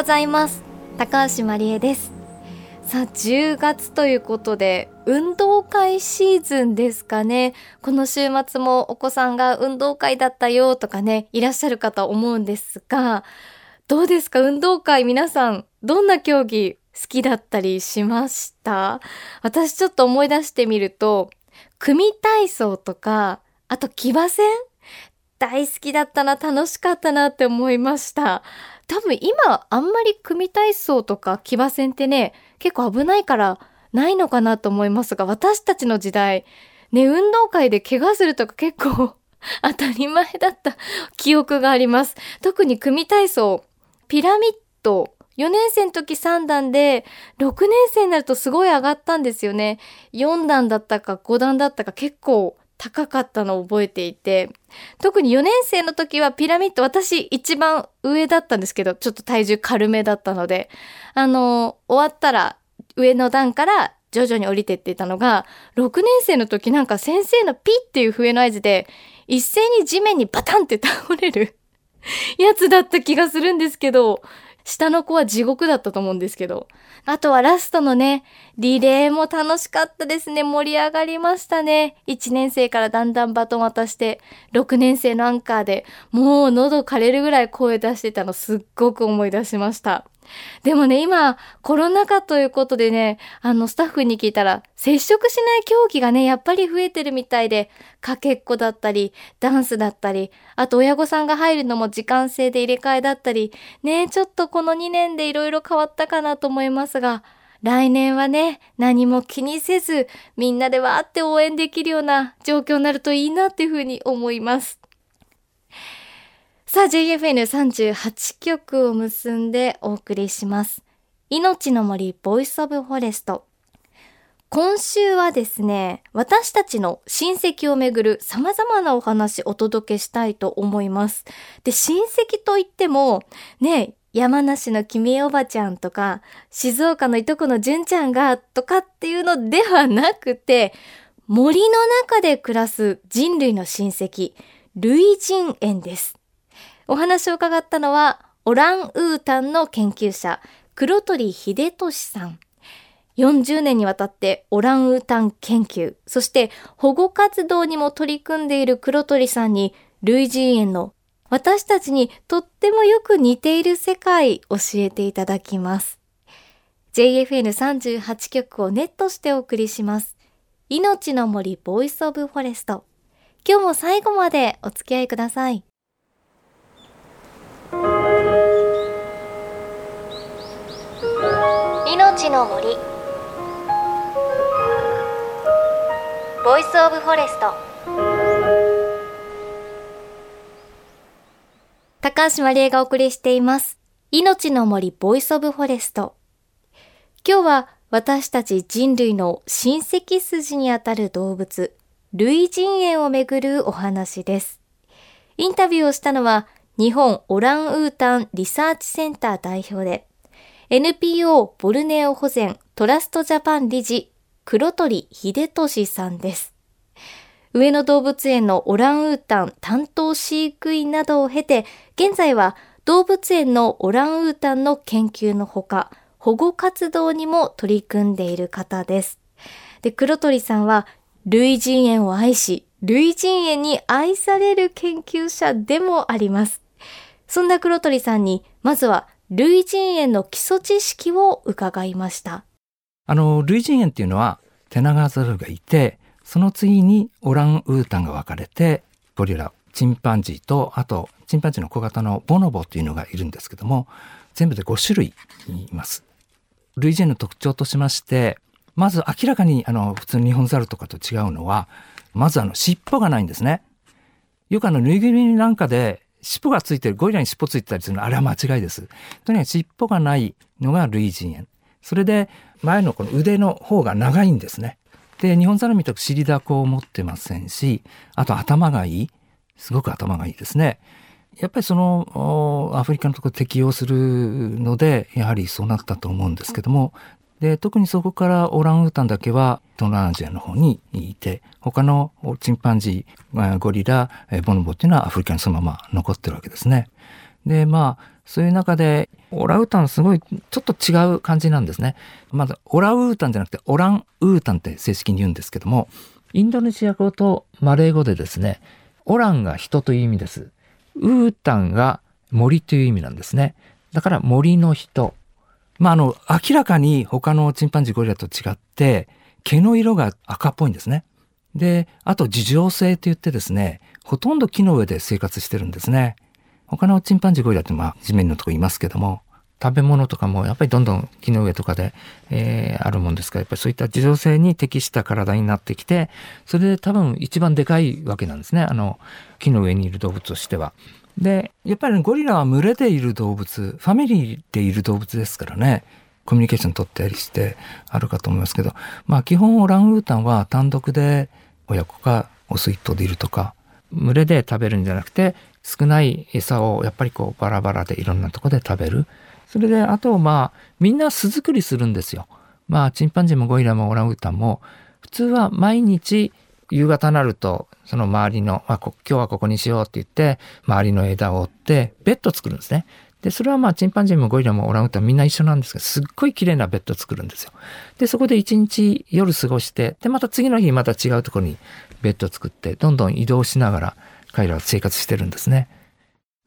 ございます。高橋真理恵です。さあ10月ということで運動会シーズンですかね。この週末もお子さんが運動会だったよとかねいらっしゃるかと思うんですがどうですか？運動会皆さんどんな競技好きだったりしました？私ちょっと思い出してみると組体操とかあと騎馬戦？大好きだったな楽しかったなって思いました。多分今あんまり組体操とか騎馬戦ってね結構危ないからないのかなと思いますが私たちの時代ね運動会で怪我するとか結構 当たり前だった 記憶があります。特に組体操ピラミッド4年生の時3段で6年生になるとすごい上がったんですよね。4段だったか5段だったか結構高かったのを覚えていて特に4年生の時はピラミッド私一番上だったんですけどちょっと体重軽めだったのであの終わったら上の段から徐々に降りてっていたのが6年生の時なんか先生のピッっていう笛の合図で一斉に地面にバタンって倒れるやつだった気がするんですけど下の子は地獄だったと思うんですけど。あとはラストのね、リレーも楽しかったですね。盛り上がりましたね。1年生からだんだんバトン渡して、6年生のアンカーでもう喉枯れるぐらい声出してたのすっごく思い出しました。でもね、今、コロナ禍ということでね、あの、スタッフに聞いたら、接触しない競技がね、やっぱり増えてるみたいで、かけっこだったり、ダンスだったり、あと親御さんが入るのも時間制で入れ替えだったり、ね、ちょっとこの2年でいろいろ変わったかなと思いますが、来年はね、何も気にせず、みんなでわーって応援できるような状況になるといいなっていうふうに思います。さあ JFN38 局を結んでお送りします。命の森ボイスオブフォレスト。今週はですね、私たちの親戚をめぐる様々なお話お届けしたいと思います。で、親戚といっても、ね、山梨の君おばちゃんとか、静岡のいとこの純ちゃんがとかっていうのではなくて、森の中で暮らす人類の親戚、類人猿です。お話を伺ったのは、オランウータンの研究者、黒鳥秀俊さん。40年にわたってオランウータン研究、そして保護活動にも取り組んでいる黒鳥さんに、類人猿の私たちにとってもよく似ている世界教えていただきます。JFN38 局をネットしてお送りします。命の森ボイスオブフォレスト。今日も最後までお付き合いください。命の森。ボイスオブフォレスト。高橋真理恵がお送りしています。命の森ボイスオブフォレスト。今日は私たち人類の親戚筋にあたる動物類人猿をめぐるお話です。インタビューをしたのは日本オランウータンリサーチセンター代表で NPO ボルネオ保全トラストジャパン理事黒鳥秀俊さんです。上野動物園のオランウータン担当飼育員などを経て、現在は動物園のオランウータンの研究のほか、保護活動にも取り組んでいる方です。で、黒鳥さんは、類人猿を愛し、類人猿に愛される研究者でもあります。そんな黒鳥さんに、まずは類人猿の基礎知識を伺いました。あの、類人猿っていうのは、テナガザルがいて、その次にオランウータンが分かれて、ゴリラ、チンパンジーと、あと、チンパンジーの小型のボノボっていうのがいるんですけども、全部で5種類います。類人猿の特徴としまして、まず明らかにあの普通の日本ザルとかと違うのは、まずあの尻尾がないんですね。よくあのぬいぐるみなんかで尻尾がついてる、ゴリラに尻尾ついてたりするのは、あれは間違いです。とにかく尻尾がないのが類人猿。それで、前のこの腕の方が長いんですね。で、日本ザルみたく尻だこを持ってませんし、あと頭がいい。すごく頭がいいですね。やっぱりその、アフリカのところ適用するので、やはりそうなったと思うんですけども、で、特にそこからオランウータンだけは東南アジアの方にいて、他のチンパンジー、ゴリラ、ボノボっていうのはアフリカにそのまま残ってるわけですね。で、まあ、そういう中で、オラウータンすごいちょっと違う感じなんですね。まず、オラウータンじゃなくてオランウータンって正式に言うんですけども、インドネシア語とマレー語でですね、オランが人という意味です。ウータンが森という意味なんですね。だから森の人。まあ、あの、明らかに他のチンパンジーゴリラと違って、毛の色が赤っぽいんですね。で、あと樹状性って言ってですね、ほとんど木の上で生活してるんですね。他のチンパンジーゴリラってまあ地面のとこいますけども、食べ物とかもやっぱりどんどん木の上とかで、えー、あるもんですから、やっぱりそういった事情性に適した体になってきて、それで多分一番でかいわけなんですね。あの、木の上にいる動物としては。で、やっぱりゴリラは群れでいる動物、ファミリーでいる動物ですからね、コミュニケーション取ったりしてあるかと思いますけど、まあ基本オランウータンは単独で親子かオス一頭でいるとか、群れで食べるんじゃなくて、少ない餌をやっぱりこうバラバラでいろんなとこで食べる。それで、あとまあ、みんな巣作りするんですよ。まあ、チンパンジーもゴリラもオランウータンも、普通は毎日夕方になると、その周りの、まあ、今日はここにしようって言って、周りの枝を折って、ベッド作るんですね。で、それはまあ、チンパンジーもゴリラもオランウータンみんな一緒なんですが、すっごい綺麗なベッド作るんですよ。で、そこで一日夜過ごして、で、また次の日また違うところにベッド作って、どんどん移動しながら彼らは生活してるんですね。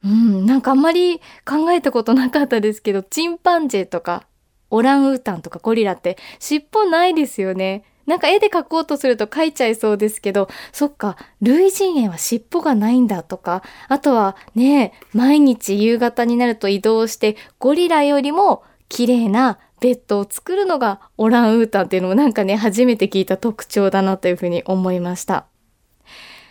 うん、なんかあんまり考えたことなかったですけど、チンパンジーとかオランウータンとかゴリラって尻尾ないですよね。なんか絵で描こうとすると描いちゃいそうですけど、そっか、類人猿は尻尾がないんだとか、あとはね、毎日夕方になると移動してゴリラよりも綺麗なベッドを作るのがオランウータンっていうのもなんかね、初めて聞いた特徴だなというふうに思いました。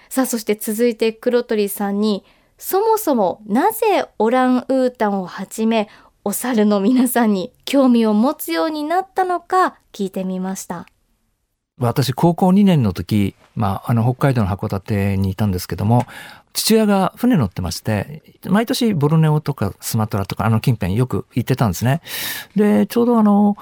さあ、そして続いて黒鳥さんに、そもそもなぜオランウータンをはじめお猿の皆さんに興味を持つようになったのか聞いてみました。私高校2年の時、まあ、あの北海道の函館にいたんですけども父親が船乗ってまして毎年ボルネオとかスマトラとかあの近辺よく行ってたんですね。でちょうどあの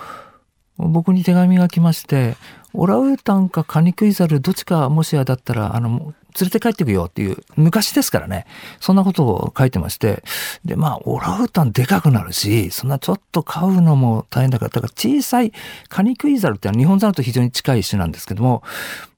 僕に手紙が来ましてオラウータンかカニクイザルどっちかもしやだったらあの連れて帰ってくよっていう、昔ですからね、そんなことを書いてまして、で、まあ、オラウータンでかくなるし、そんなちょっと飼うのも大変だから、だから小さいカニクイザルってのは日本ザルと非常に近い種なんですけども、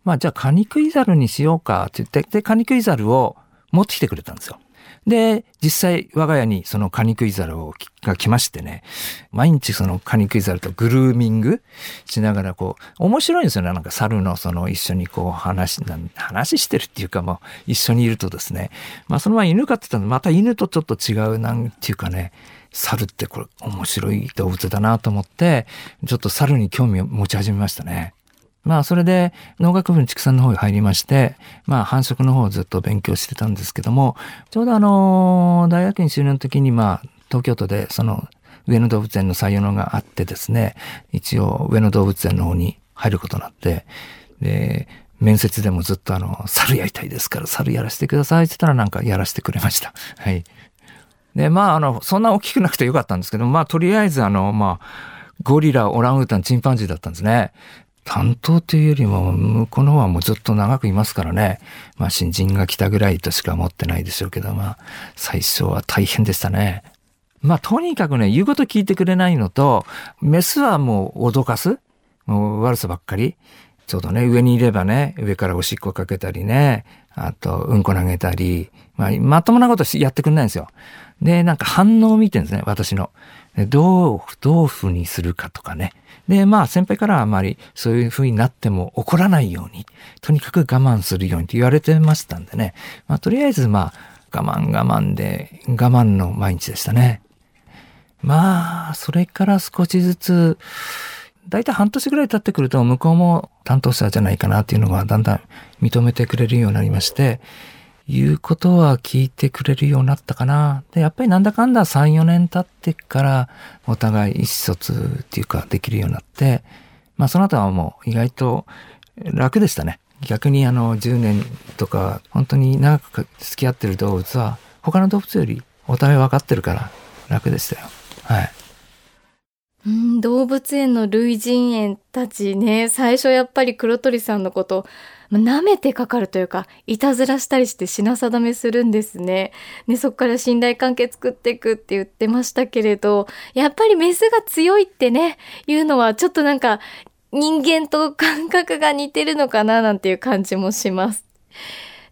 まあ、じゃあカニクイザルにしようかって言って、で、カニクイザルを持ってきてくれたんですよ。で、実際我が家にそのカニクイザルをが来ましてね、毎日そのカニクイザルとグルーミングしながらこう、面白いんですよね。なんか猿のその一緒にこう話、話してるっていうかもう一緒にいるとですね、まあその前犬飼ってたのまた犬とちょっと違うなんていうかね、猿ってこれ面白い動物だなと思って、ちょっと猿に興味を持ち始めましたね。まあ、それで農学部の畜産の方に入りまして、まあ、繁殖の方をずっと勉強してたんですけども、ちょうどあの、大学院修了の時に、まあ、東京都でその、上野動物園の採用のがあってですね、一応上野動物園の方に入ることになって、で、面接でもずっとあの、猿やりたいですから、猿やらせてくださいって言ったらなんかやらせてくれました。はい。で、まあ、あの、そんな大きくなくてよかったんですけど、まあ、とりあえずあの、まあ、ゴリラ、オランウータン、チンパンジーだったんですね。担当というよりも、向こうの方はもうずっと長くいますからね。まあ新人が来たぐらいとしか思ってないでしょうけど、まあ最初は大変でしたね。まあとにかくね、言うこと聞いてくれないのと、メスはもう脅かす？もう悪さばっかり？ちょうどね、上にいればね、上からおしっこかけたりね、あと、うんこ投げたり、まあ、まともなことやってくれないんですよ。で、なんか反応を見てるんですね、私の。どう、どうふうにするかとかね。で、まあ先輩からはあまりそういう風になっても怒らないように、とにかく我慢するようにと言われてましたんでね。まあとりあえずまあ我慢我慢で我慢の毎日でしたね。まあ、それから少しずつ、だいたい半年ぐらい経ってくると向こうも担当者じゃないかなっていうのがだんだん認めてくれるようになりまして、言うことは聞いてくれるようになったかな。で、やっぱりなんだかんだ3、4年経ってからお互い意思疎通っていうかできるようになって、まあその後はもう意外と楽でしたね。逆にあの10年とか本当に長く付き合ってる動物は他の動物よりお互い分かってるから楽でしたよ。動物園の類人猿たちね、最初やっぱり黒鳥さんのこと、舐めてかかるというか、いたずらしたりして品定めするんですね。ね、そこから信頼関係作っていくって言ってましたけれど、やっぱりメスが強いってね、いうのはちょっとなんか人間と感覚が似てるのかななんていう感じもします。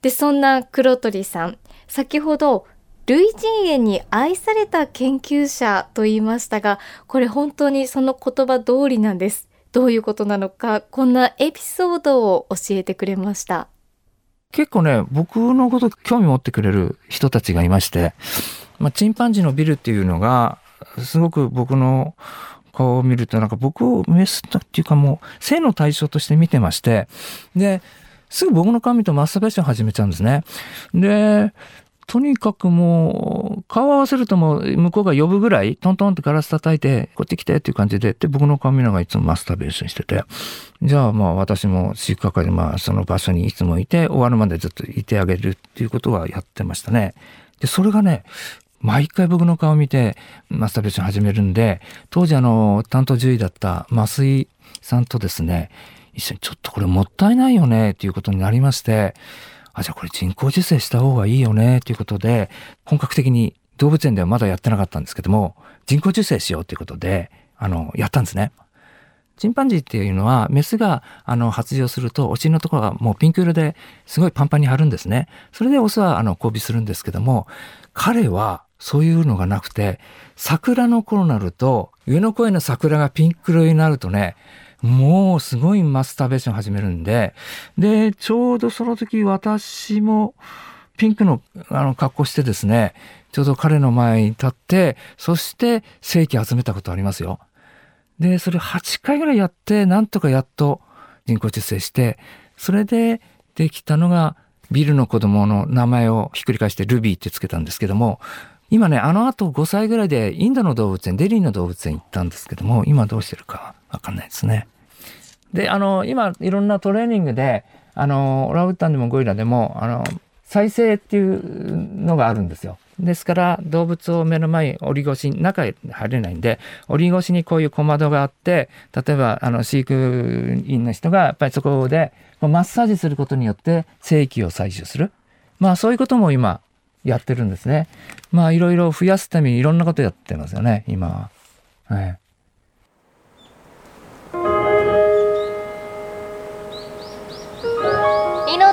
で、そんな黒鳥さん、先ほど類人猿に愛された研究者と言いましたが、これ本当にその言葉通りなんです。どういうことなのか、こんなエピソードを教えてくれました。結構ね、僕のこと興味持ってくれる人たちがいまして、まあ、チンパンジーのビルっていうのが、すごく僕の顔を見ると、なんか僕をメスっていうかもう、性の対象として見てまして、で、すぐ僕の顔見るとマスターベーション始めちゃうんですね。で、とにかくもう、顔合わせるともう、向こうが呼ぶぐらい、トントンってガラス叩いて、こっち来てっていう感じで、で、僕の顔見ながらいつもマスターベーションしてて、じゃあまあ私も飼育係でまあその場所にいつもいて、終わるまでずっといてあげるっていうことはやってましたね。で、それがね、毎回僕の顔見てマスターベーション始めるんで、当時あの、担当獣医だった増井さんとですね、一緒にちょっとこれもったいないよねっていうことになりまして、あ、じゃあこれ人工授精した方がいいよねっていうことで、本格的に動物園ではまだやってなかったんですけども、人工授精しようということで、あの、やったんですね。チンパンジーっていうのは、メスが、あの、発情すると、お尻のところがもうピンク色ですごいパンパンに張るんですね。それでオスは、あの、交尾するんですけども、彼は、そういうのがなくて、桜の頃になると、上の声の桜がピンク色になるとね、もうすごいマスターベーション始めるんで、で、ちょうどその時私もピンクのあの格好してですね、ちょうど彼の前に立って、そして正規集めたことありますよ。で、それ8回ぐらいやって、なんとかやっと人工授精して、それでできたのがビルの子供の名前をひっくり返してルビーってつけたんですけども、今ね、あの後5歳ぐらいでインドの動物園、デリーの動物園行ったんですけども、今どうしてるかわかんないですね。で、あの、今、いろんなトレーニングで、あの、オランウータンでもゴリラでも、あの、再生っていうのがあるんですよ。ですから、動物を目の前に折り越し、中へ入れないんで、折り越しにこういう小窓があって、例えば、あの、飼育員の人が、やっぱりそこで、マッサージすることによって、精液を採取する。まあ、そういうことも今、やってるんですね。まあ、いろいろ増やすためにいろんなことやってますよね、今は。はい。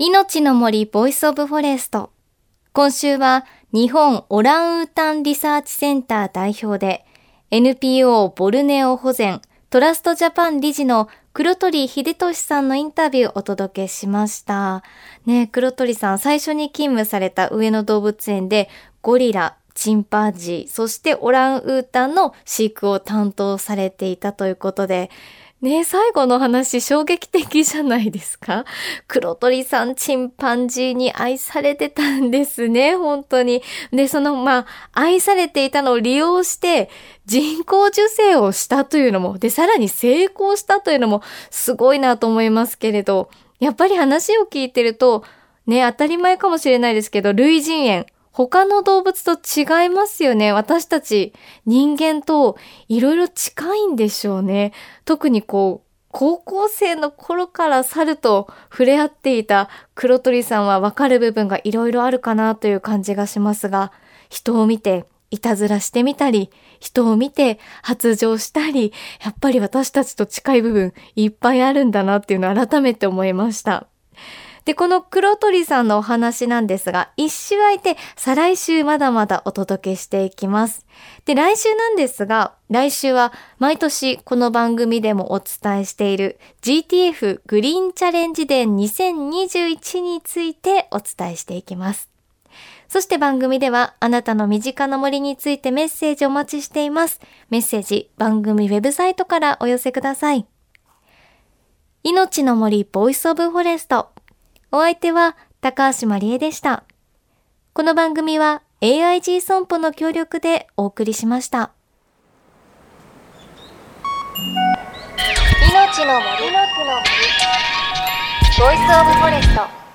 命の森ボイスオブフォレスト今週は日本オランウータンリサーチセンター代表で NPO ボルネオ保全トラストジャパン理事の黒鳥英俊さんのインタビューをお届けしました。ね黒鳥さん、最初に勤務された上野動物園で、ゴリラ、チンパンジー、そしてオランウータンの飼育を担当されていたということで、ね最後の話衝撃的じゃないですか？黒鳥さんチンパンジーに愛されてたんですね、本当に。で、その、まあ、愛されていたのを利用して人工授精をしたというのも、で、さらに成功したというのもすごいなと思いますけれど、やっぱり話を聞いてると、ね、当たり前かもしれないですけど、類人猿、他の動物と違いますよね。私たち人間といろいろ近いんでしょうね。特にこう、高校生の頃から猿と触れ合っていた黒鳥さんはわかる部分がいろいろあるかなという感じがしますが、人を見ていたずらしてみたり、人を見て発情したり、やっぱり私たちと近い部分いっぱいあるんだなっていうのを改めて思いました。で、この黒鳥さんのお話なんですが、一週空いて、再来週まだまだお届けしていきます。で、来週なんですが、来週は毎年この番組でもお伝えしている GTF グリーンチャレンジデー2021についてお伝えしていきます。そして番組ではあなたの身近な森についてメッセージお待ちしています。メッセージ番組ウェブサイトからお寄せください。命の森ボイスオブフォレストお相手は高橋まりえでした。この番組は AIG 損保の協力でお送りしました。命の森の木の森ボイスオブフォレスト